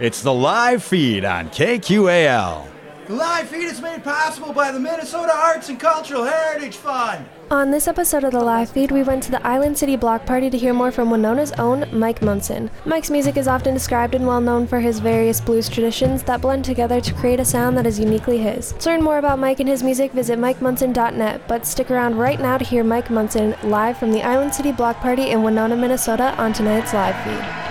It's the live feed on KQAL. The live feed is made possible by the Minnesota Arts and Cultural Heritage Fund. On this episode of the live feed, we went to the Island City Block Party to hear more from Winona's own Mike Munson. Mike's music is often described and well known for his various blues traditions that blend together to create a sound that is uniquely his. To learn more about Mike and his music, visit MikeMunson.net, but stick around right now to hear Mike Munson live from the Island City Block Party in Winona, Minnesota on tonight's live feed.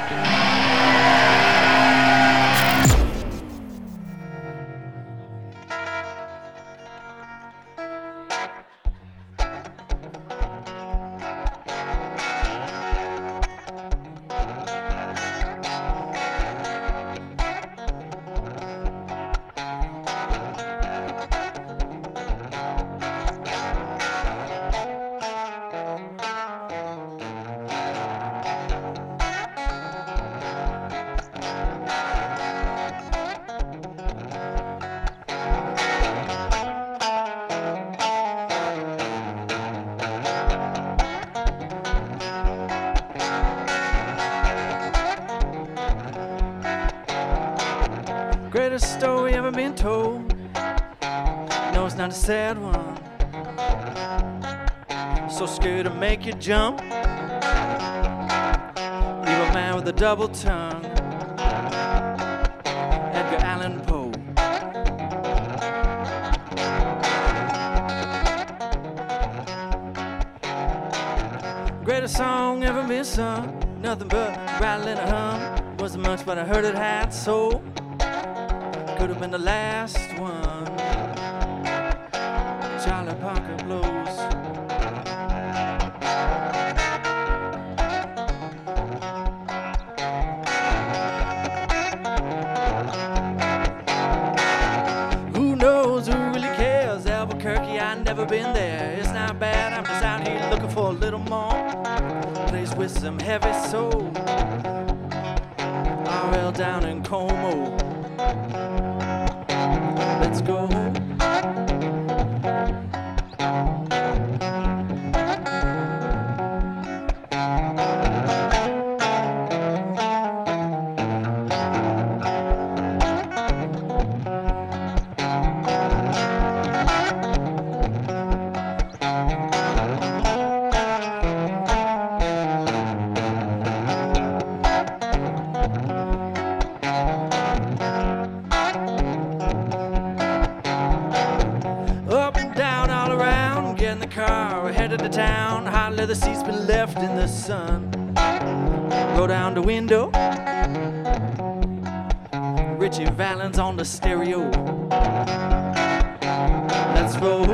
So scared to make you jump. Leave a man with a double tongue. Edgar Allan Poe. Greatest song ever been sung. Nothing but rattling a hum. Wasn't much, but I heard it had soul could have been the last one. Charlie Parker Blues. Some heavy soul. RL down and Como. Headed to town. Hot leather seats been left in the sun. Roll down the window. Ritchie Valens on the stereo. Let's roll.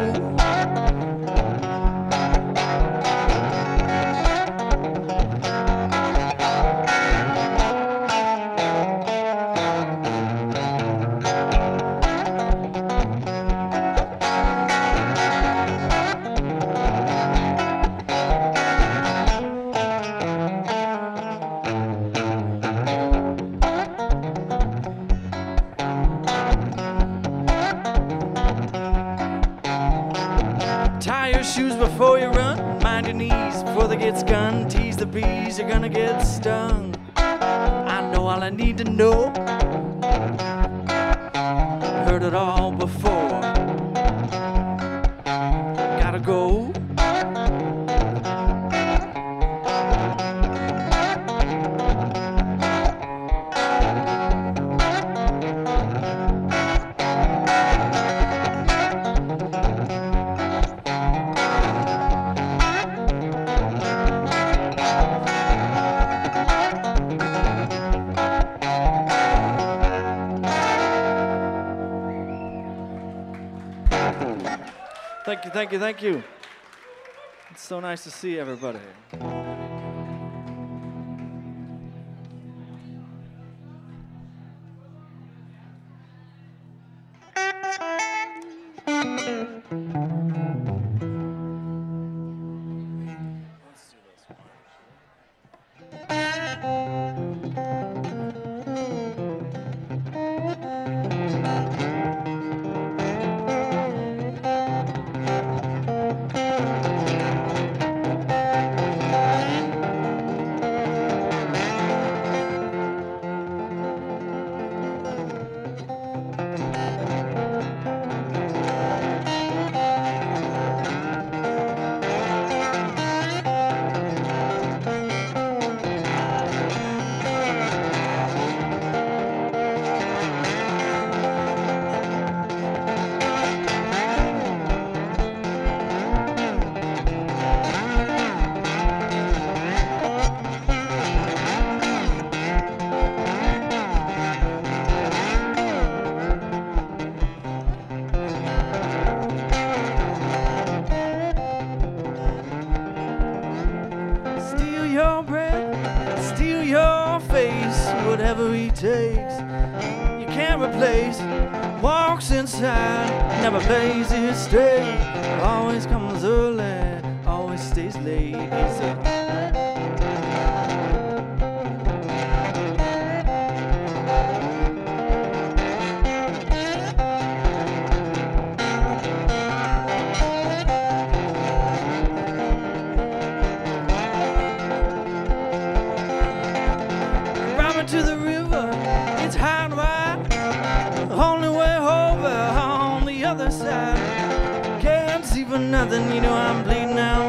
Thank you, thank you, thank you. It's so nice to see everybody. Whatever he takes. You can't replace. Walks inside, never plays his straight. Always comes early, always stays late. For nothing, you know I'm bleeding out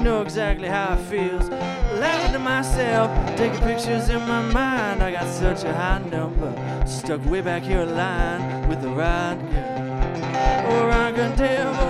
you know exactly how it feels. Laughing to myself, taking pictures in my mind. I got such a high number, stuck way back here in line with the ride gun. Oh, ride gun devil,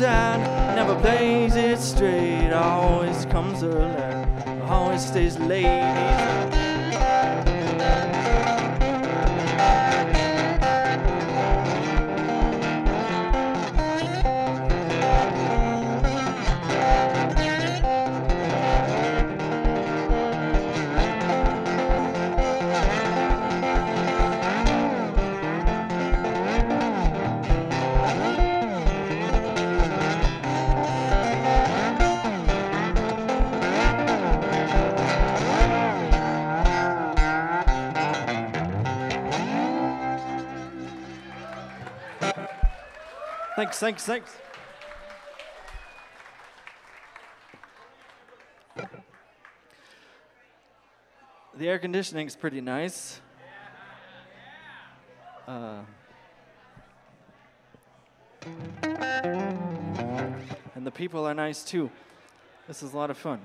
Never plays it straight, always comes early, always stays late. Thanks, thanks, thanks. The air conditioning is pretty nice. Uh, and the people are nice too. This is a lot of fun.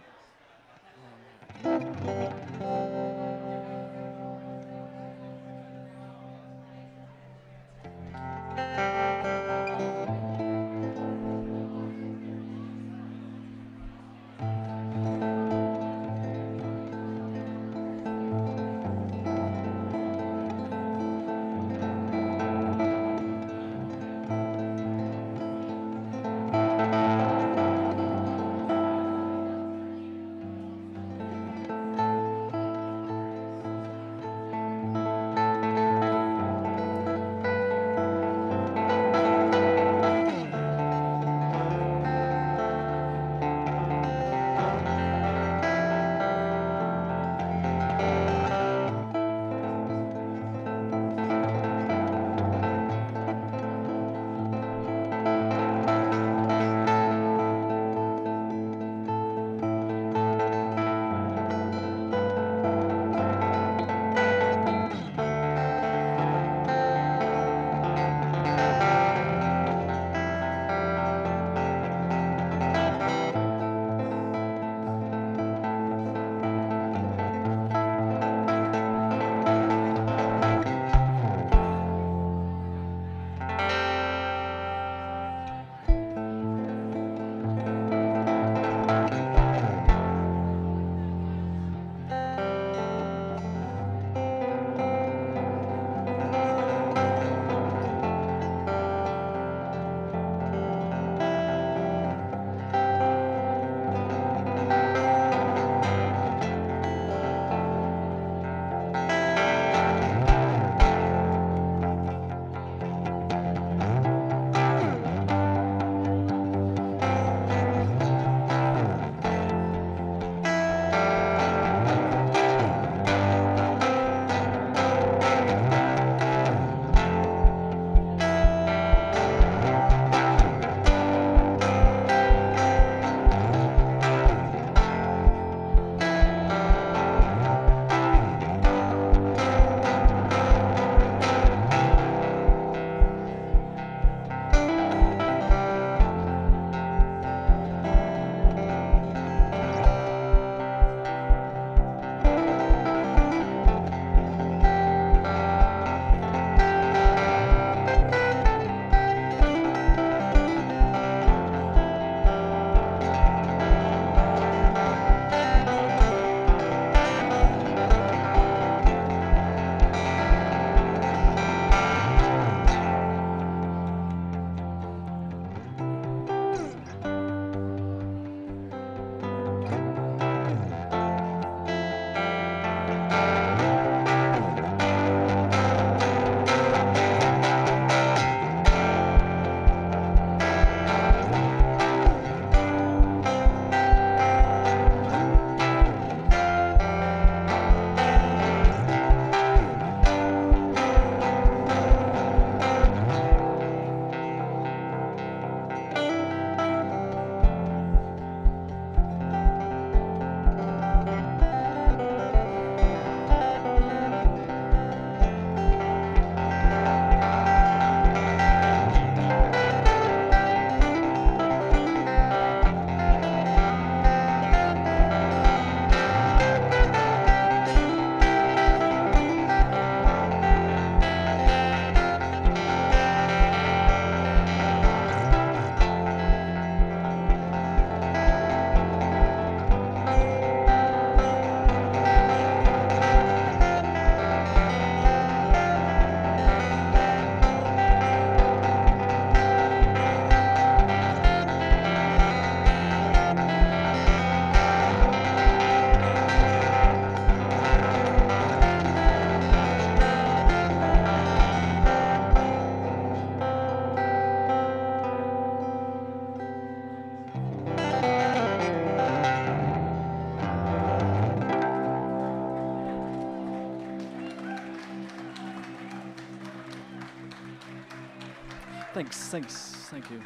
Thanks, thank you.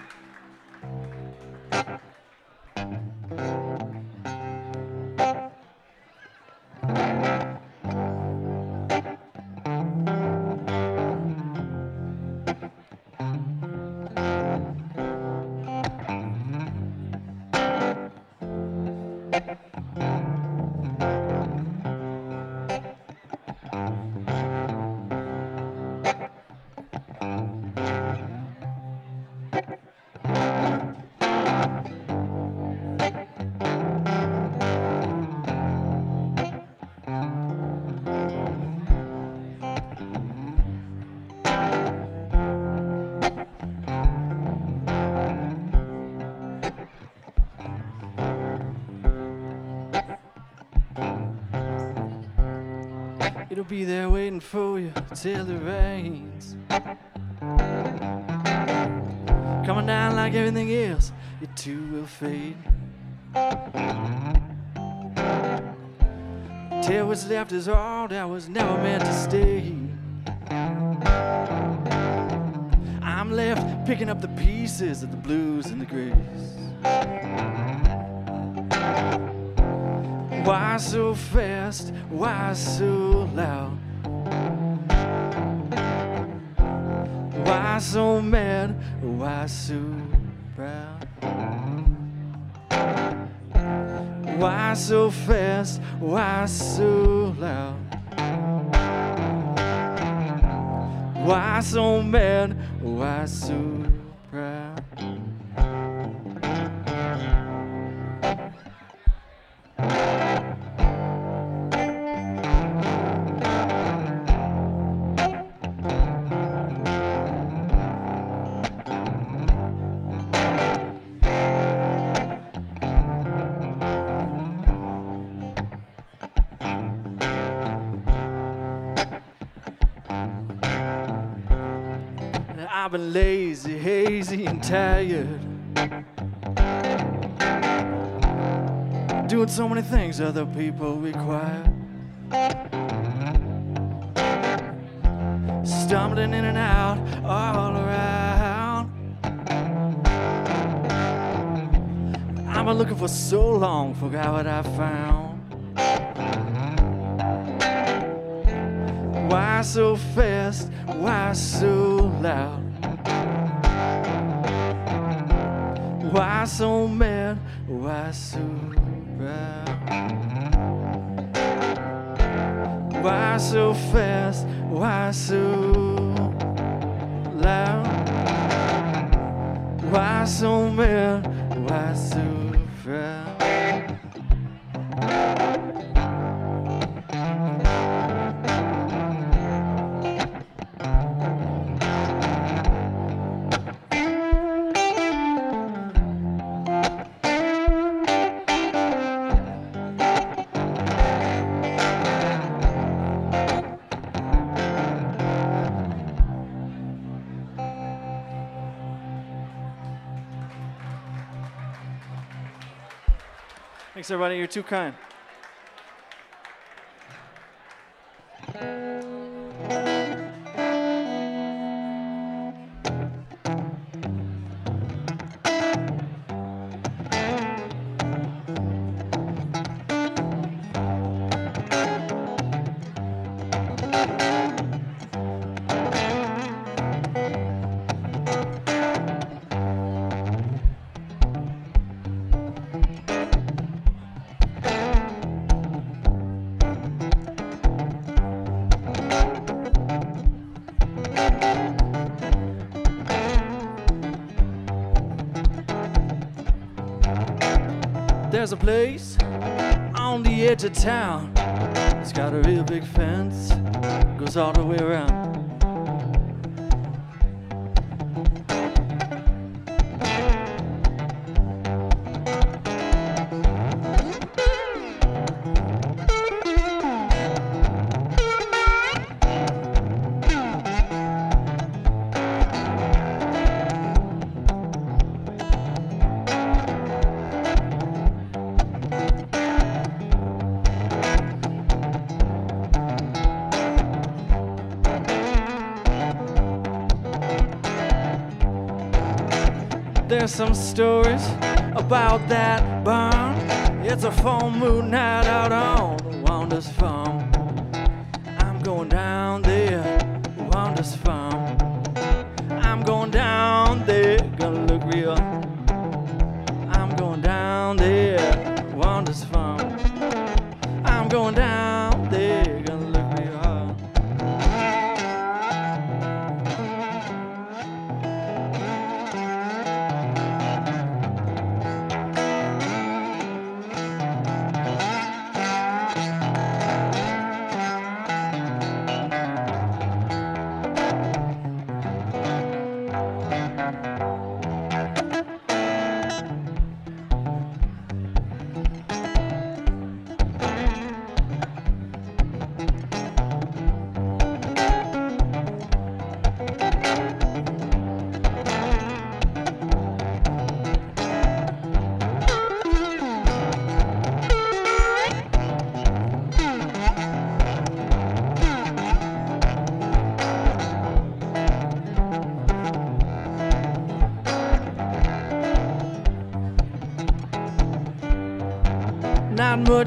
It'll be there waiting for you till it rains. Coming down like everything else, it too will fade. Till what's left is all that was never meant to stay. I'm left picking up the pieces of the blues and the grays. Why so fast? Why so loud? Why so mad? Why so proud? Why so fast? Why so loud? Why so mad? Why so lazy, hazy, and tired. Doing so many things other people require. Stumbling in and out all around. I've been looking for so long, forgot what I found. Why so fast? Why so loud? Why so mad? Why so proud? Why so fast? Why so loud? Why so mad? Why so Thanks, everybody. You're too kind. There's a place on the edge of town. It's got a real big fence, goes all the way around. About that barn. It's a full moon night out on Wanda's farm.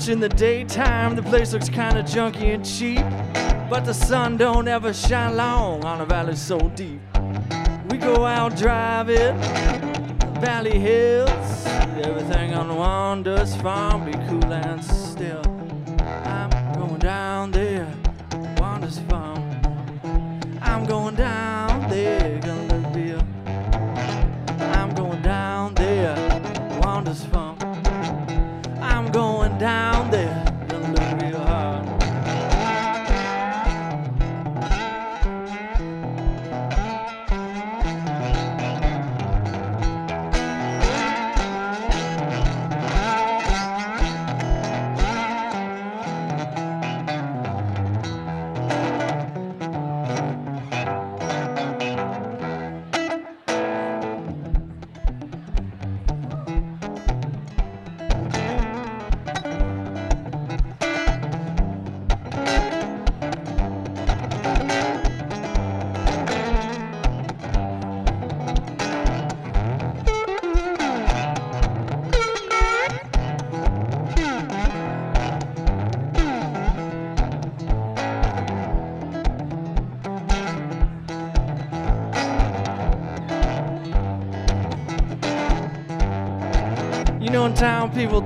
In the daytime, the place looks kinda junky and cheap. But the sun don't ever shine long on a valley so deep. We go out driving, valley hills. Everything on Wanda's farm be cool and still. I'm going down there,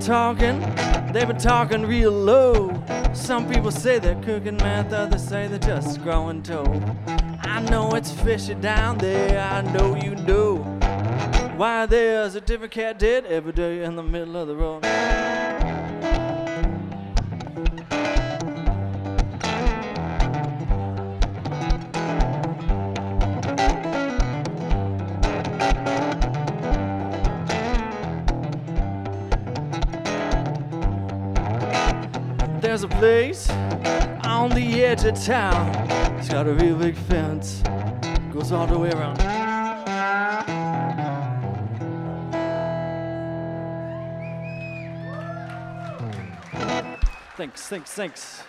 talking, they've been talking real low. Some people say they're cooking meth, others say they're just growing toad. I know it's fishy down there, I know you know. Why there's a different cat dead every day in the middle of the road. There's a place on the edge of town. It's got a real big fence, goes all the way around. Thanks, thanks, thanks.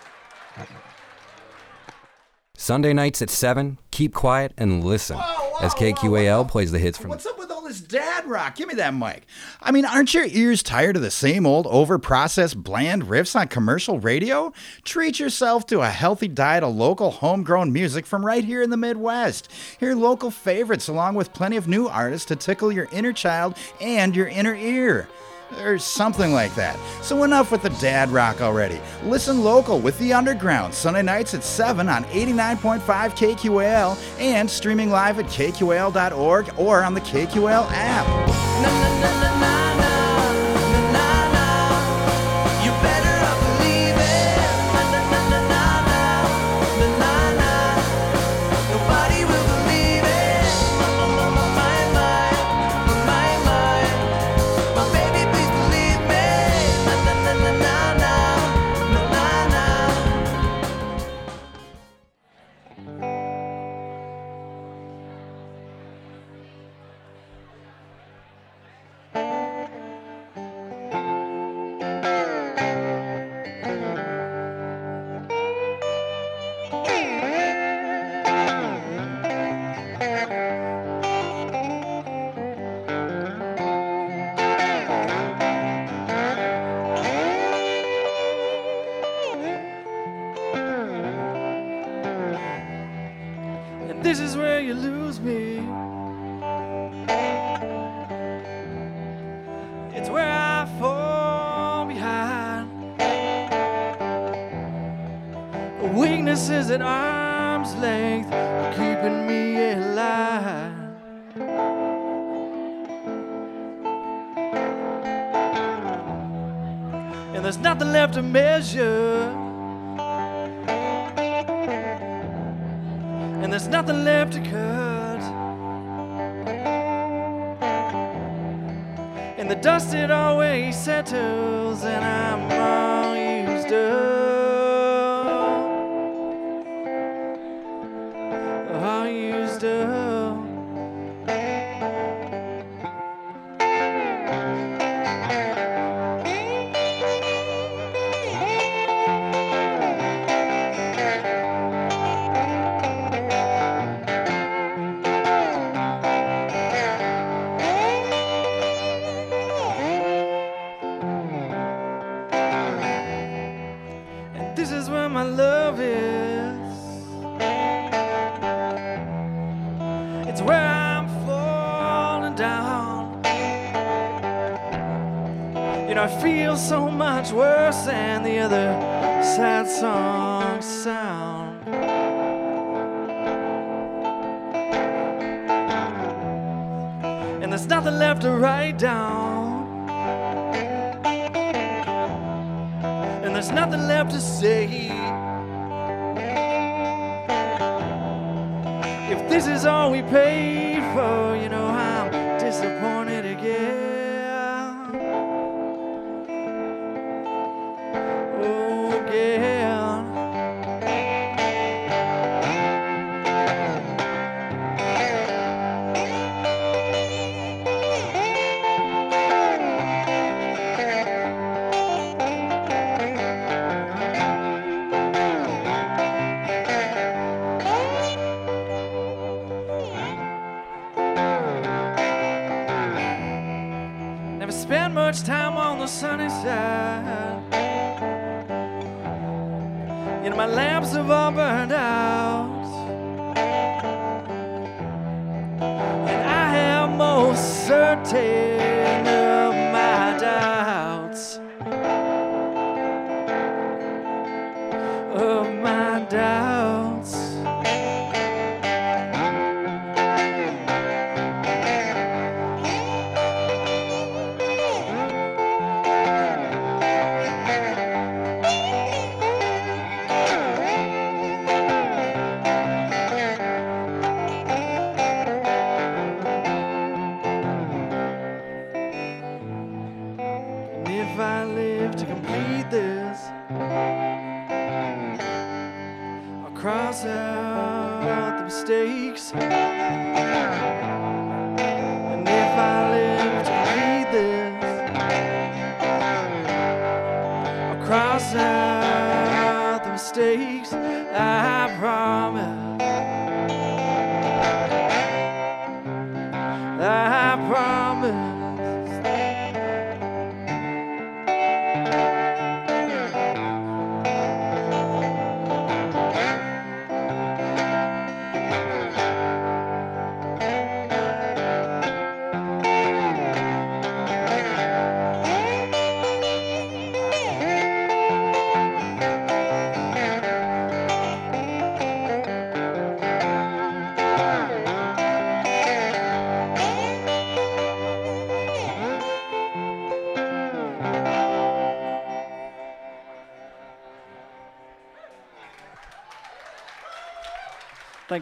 Sunday nights at 7, keep quiet and listen as KQAL plays the hits from What's up with this dad rock? Give me that mic. I mean, aren't your ears tired of the same old overprocessed, bland riffs on commercial radio? Treat yourself to a healthy diet of local homegrown music from right here in the Midwest. Hear local favorites along with plenty of new artists to tickle your inner child and your inner ear. Or something like that. So enough with the dad rock already. Listen local with The Underground, Sunday nights at 7 on 89.5 KQAL and streaming live at kqal.org or on the KQAL app. Na na na sand. sun is out. You know, my lamps have all burned out. And I am most certain.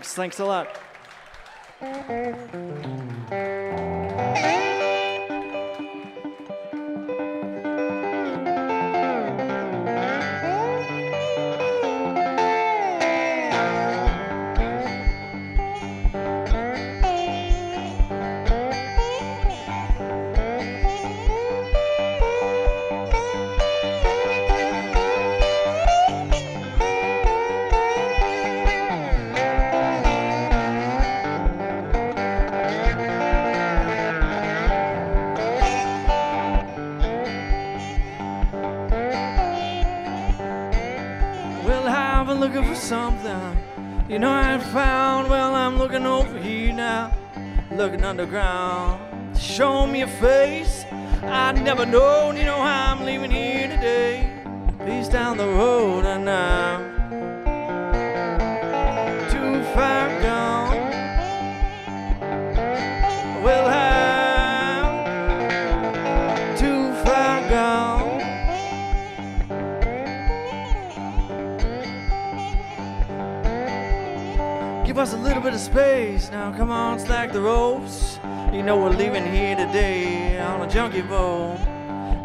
Thanks. Thanks a lot. You know I found, well, I'm looking over here now, looking underground. Show me your face, I never know. you know how I'm leaving here today. Peace down the road, and I'm too far gone. Well, A little bit of space now. Come on, slack the ropes. You know we're leaving here today on a junkie boat.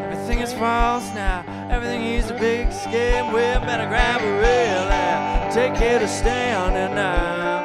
Everything is false now. Everything is a big scam. We better grab a rail and take care to stand. And I'm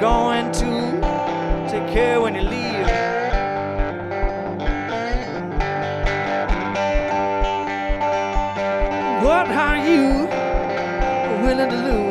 now? Where you going to? Take care when you leave. What are you willing to lose?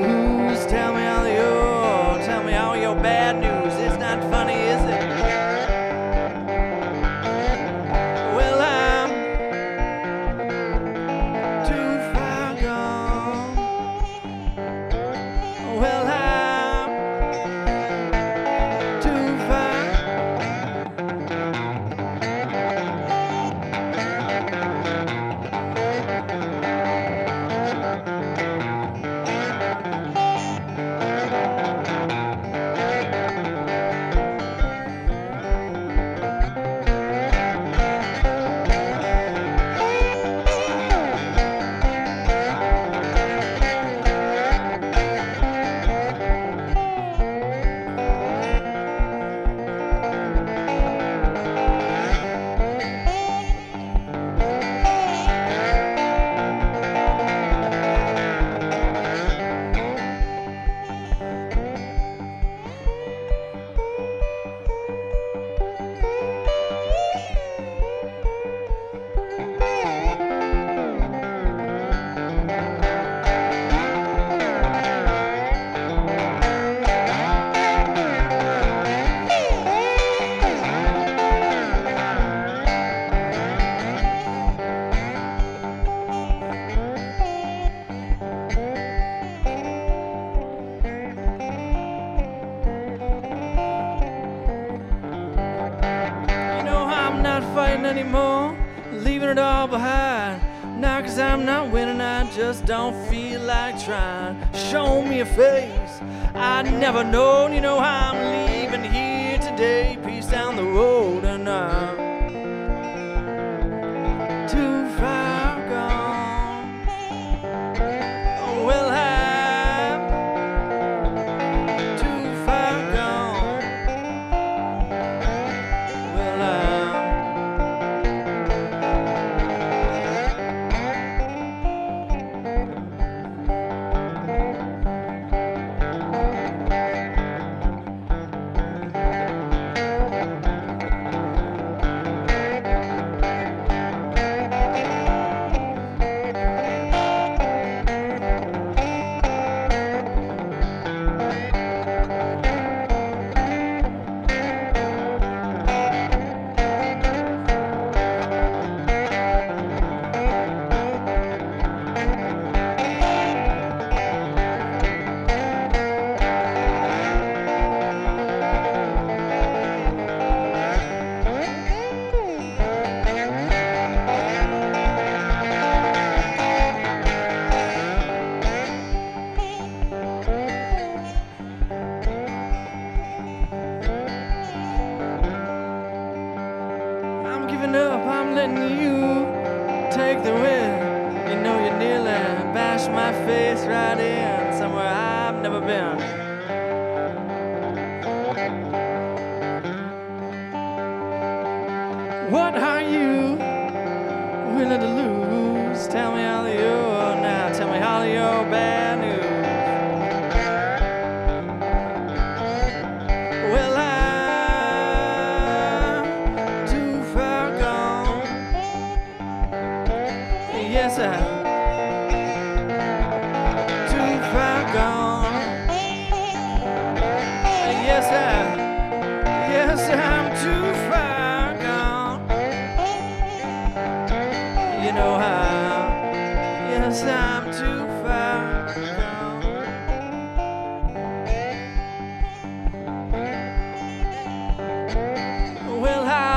Trying. Show me a face I never known. You know I'm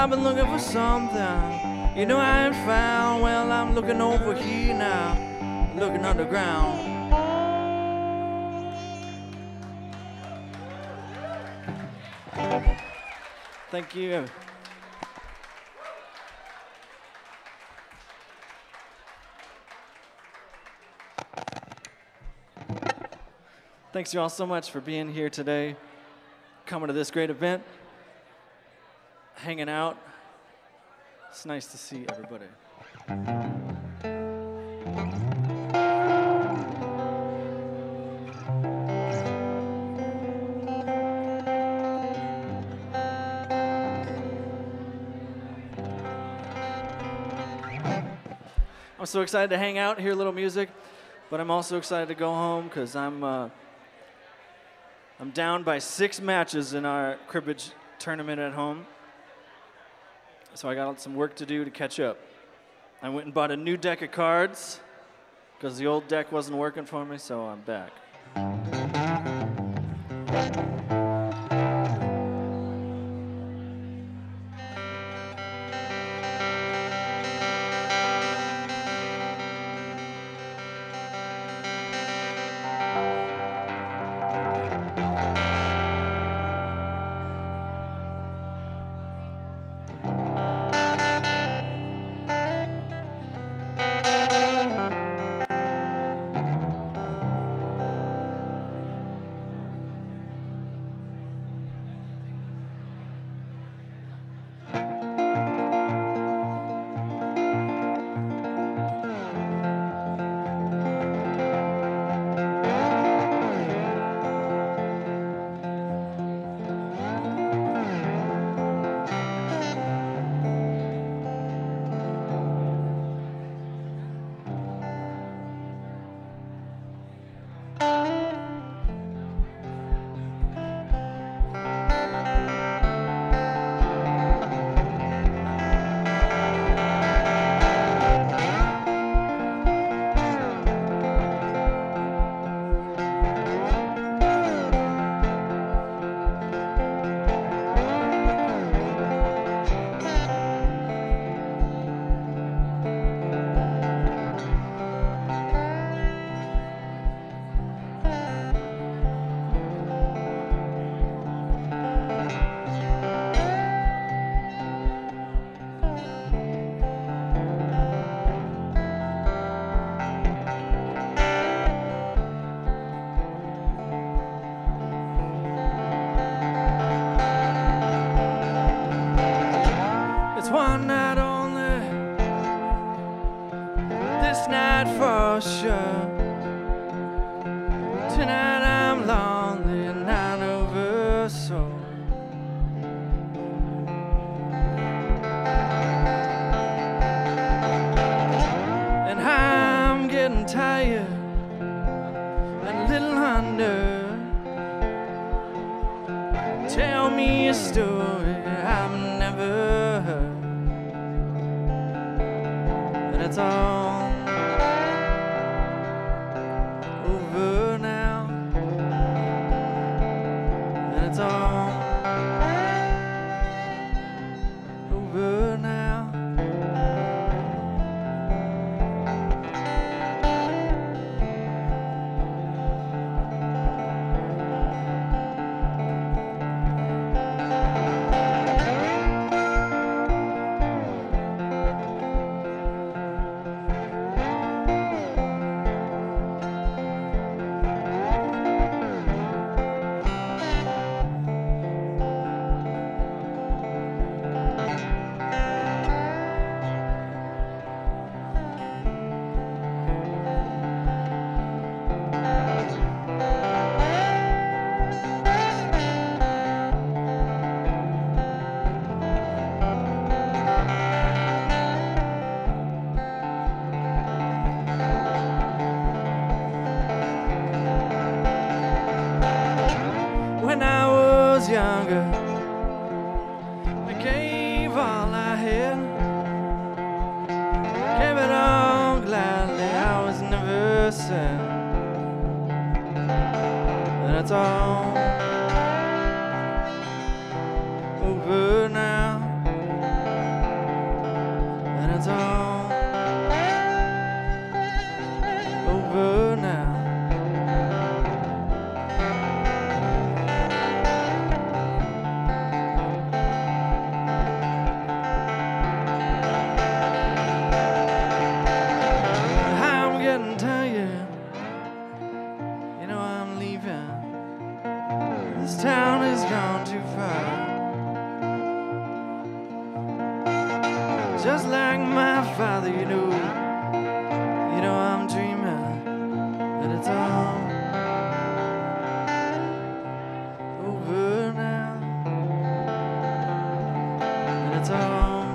I've been looking for something. You know I ain't found. Well, I'm looking over here now, looking underground. Thank you. Thanks you all so much for being here today, coming to this great event, hanging out. It's nice to see everybody. I'm so excited to hang out, hear a little music, but I'm also excited to go home because I'm uh, I'm down by six matches in our cribbage tournament at home. So I got some work to do to catch up. I went and bought a new deck of cards because the old deck wasn't working for me, so I'm back. It's all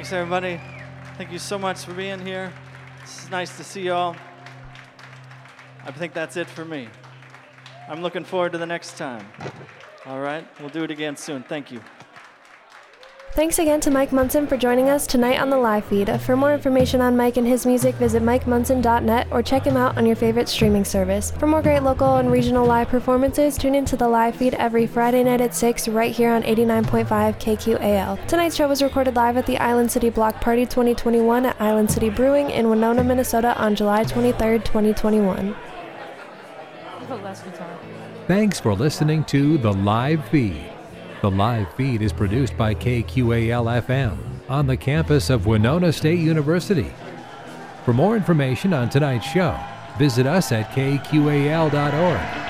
Thanks, everybody. Thank you so much for being here. It's nice to see y'all. I think that's it for me. I'm looking forward to the next time. All right, we'll do it again soon. Thank you. Thanks again to Mike Munson for joining us tonight on the live feed. For more information on Mike and his music, visit MikeMunson.net or check him out on your favorite streaming service. For more great local and regional live performances, tune into the live feed every Friday night at 6 right here on 89.5 KQAL. Tonight's show was recorded live at the Island City Block Party 2021 at Island City Brewing in Winona, Minnesota on July 23, 2021. Thanks for listening to The Live Feed. The live feed is produced by KQAL FM on the campus of Winona State University. For more information on tonight's show, visit us at kqal.org